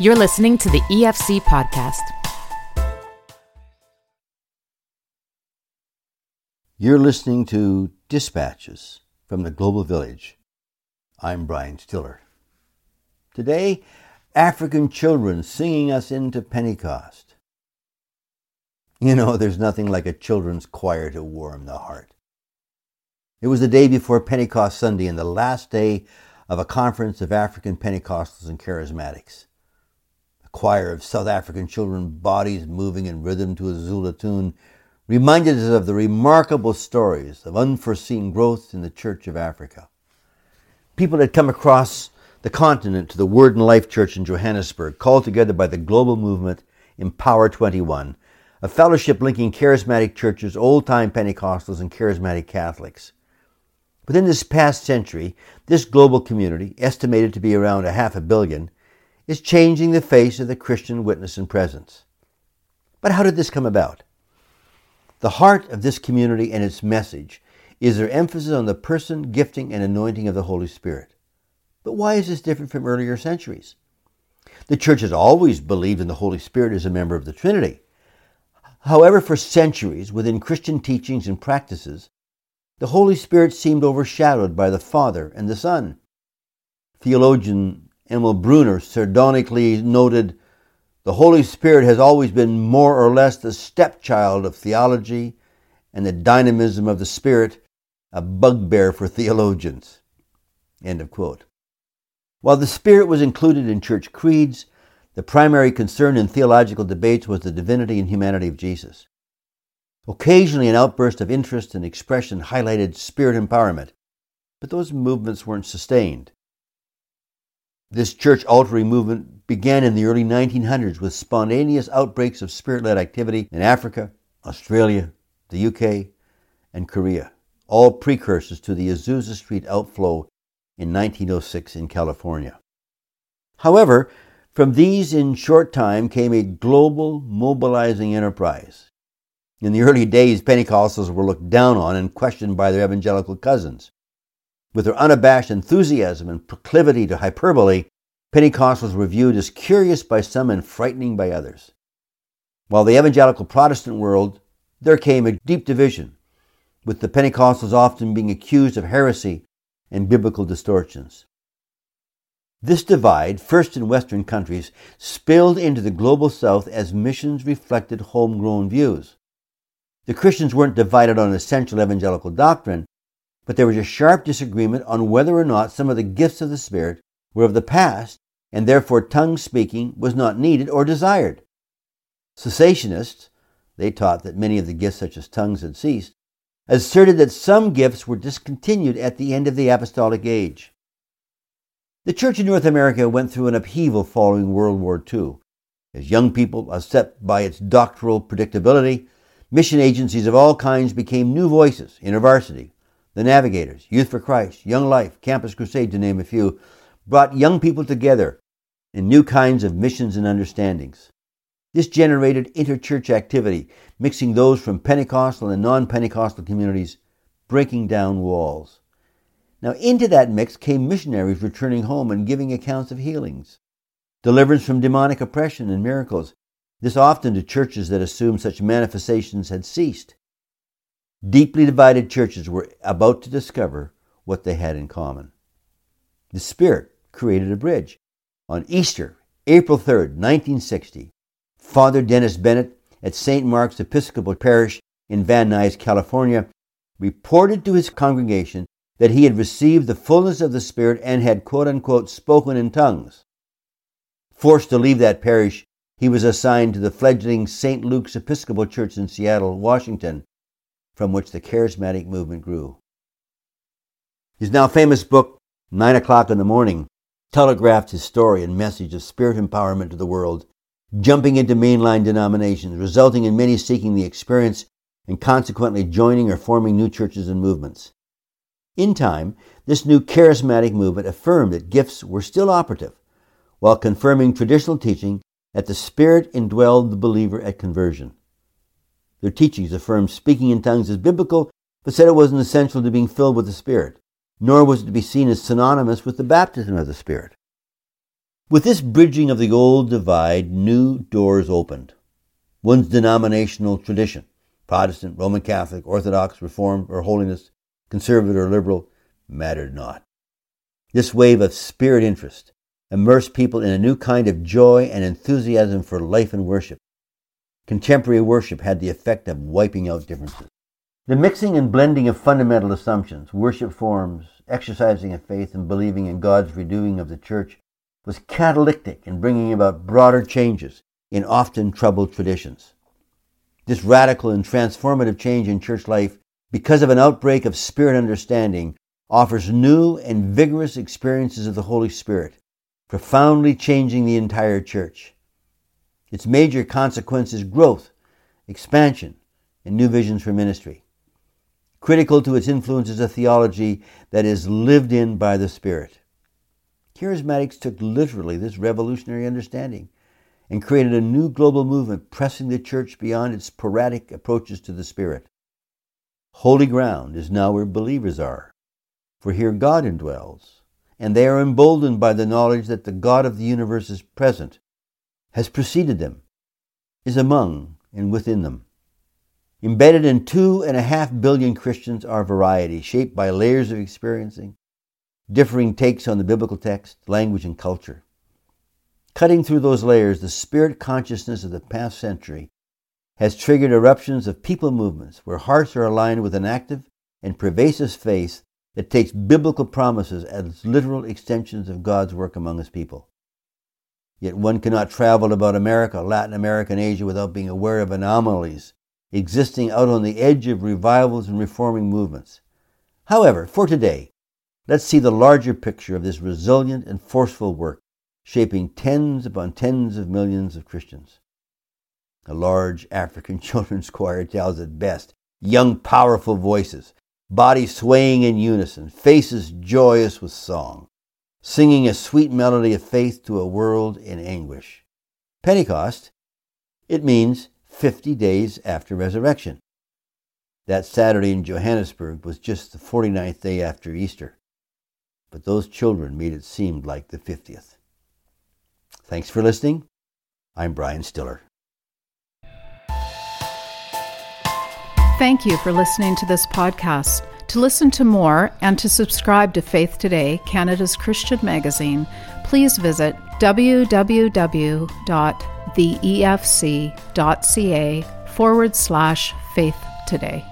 You're listening to the EFC Podcast. You're listening to Dispatches from the Global Village. I'm Brian Stiller. Today, African children singing us into Pentecost. You know, there's nothing like a children's choir to warm the heart. It was the day before Pentecost Sunday and the last day of a conference of African Pentecostals and Charismatics. Choir of South African children, bodies moving in rhythm to a Zulu tune, reminded us of the remarkable stories of unforeseen growth in the Church of Africa. People had come across the continent to the Word and Life Church in Johannesburg, called together by the global movement Empower 21, a fellowship linking charismatic churches, old time Pentecostals, and charismatic Catholics. Within this past century, this global community, estimated to be around a half a billion, is changing the face of the Christian witness and presence. But how did this come about? The heart of this community and its message is their emphasis on the person, gifting, and anointing of the Holy Spirit. But why is this different from earlier centuries? The church has always believed in the Holy Spirit as a member of the Trinity. However, for centuries, within Christian teachings and practices, the Holy Spirit seemed overshadowed by the Father and the Son. Theologian Emil Brunner sardonically noted the Holy Spirit has always been more or less the stepchild of theology and the dynamism of the Spirit, a bugbear for theologians. End of quote. While the Spirit was included in church creeds, the primary concern in theological debates was the divinity and humanity of Jesus. Occasionally, an outburst of interest and expression highlighted spirit empowerment, but those movements weren't sustained. This church altering movement began in the early 1900s with spontaneous outbreaks of spirit led activity in Africa, Australia, the UK, and Korea, all precursors to the Azusa Street outflow in 1906 in California. However, from these in short time came a global mobilizing enterprise in the early days, Pentecostals were looked down on and questioned by their evangelical cousins. With their unabashed enthusiasm and proclivity to hyperbole, Pentecostals were viewed as curious by some and frightening by others. While the evangelical Protestant world, there came a deep division, with the Pentecostals often being accused of heresy and biblical distortions. This divide, first in Western countries, spilled into the global South as missions reflected homegrown views. The Christians weren't divided on essential evangelical doctrine, but there was a sharp disagreement on whether or not some of the gifts of the Spirit were of the past, and therefore tongue speaking was not needed or desired. Cessationists, they taught that many of the gifts, such as tongues, had ceased, asserted that some gifts were discontinued at the end of the apostolic age. The church in North America went through an upheaval following World War II. As young people, upset by its doctoral predictability, Mission agencies of all kinds became new voices InterVarsity, the Navigators, Youth for Christ, Young Life, Campus Crusade, to name a few, brought young people together in new kinds of missions and understandings. This generated interchurch activity, mixing those from Pentecostal and non Pentecostal communities, breaking down walls. Now, into that mix came missionaries returning home and giving accounts of healings, deliverance from demonic oppression and miracles, this often to churches that assumed such manifestations had ceased. Deeply divided churches were about to discover what they had in common. The Spirit created a bridge. On Easter, April 3rd, 1960, Father Dennis Bennett at St. Mark's Episcopal Parish in Van Nuys, California, reported to his congregation that he had received the fullness of the Spirit and had quote unquote spoken in tongues. Forced to leave that parish, he was assigned to the fledgling St. Luke's Episcopal Church in Seattle, Washington, from which the charismatic movement grew. His now famous book, Nine O'Clock in the Morning, telegraphed his story and message of spirit empowerment to the world, jumping into mainline denominations, resulting in many seeking the experience and consequently joining or forming new churches and movements. In time, this new charismatic movement affirmed that gifts were still operative, while confirming traditional teaching that the Spirit indwelled the believer at conversion. Their teachings affirmed speaking in tongues as biblical, but said it wasn't essential to being filled with the Spirit, nor was it to be seen as synonymous with the baptism of the Spirit. With this bridging of the old divide, new doors opened. One's denominational tradition, Protestant, Roman Catholic, Orthodox, Reformed, or Holiness, Conservative or Liberal, mattered not. This wave of spirit interest immersed people in a new kind of joy and enthusiasm for life and worship. Contemporary worship had the effect of wiping out differences. The mixing and blending of fundamental assumptions, worship forms, exercising of faith, and believing in God's renewing of the church was catalytic in bringing about broader changes in often troubled traditions. This radical and transformative change in church life, because of an outbreak of spirit understanding, offers new and vigorous experiences of the Holy Spirit, profoundly changing the entire church. Its major consequence is growth, expansion, and new visions for ministry. Critical to its influence is a theology that is lived in by the Spirit. Charismatics took literally this revolutionary understanding and created a new global movement pressing the church beyond its sporadic approaches to the Spirit. Holy ground is now where believers are, for here God indwells, and they are emboldened by the knowledge that the God of the universe is present, has preceded them, is among and within them. Embedded in two and a half billion Christians are variety, shaped by layers of experiencing, differing takes on the biblical text, language, and culture. Cutting through those layers, the spirit consciousness of the past century has triggered eruptions of people movements where hearts are aligned with an active and pervasive faith that takes biblical promises as literal extensions of God's work among his people. Yet one cannot travel about America, Latin America, and Asia without being aware of anomalies existing out on the edge of revivals and reforming movements. However, for today, Let's see the larger picture of this resilient and forceful work, shaping tens upon tens of millions of Christians. A large African children's choir tells it best young, powerful voices, bodies swaying in unison, faces joyous with song, singing a sweet melody of faith to a world in anguish. Pentecost, it means 50 days after resurrection. That Saturday in Johannesburg was just the 49th day after Easter but those children made it seem like the 50th. Thanks for listening. I'm Brian Stiller. Thank you for listening to this podcast. To listen to more and to subscribe to Faith Today, Canada's Christian magazine, please visit www.theefc.ca forward slash faith today.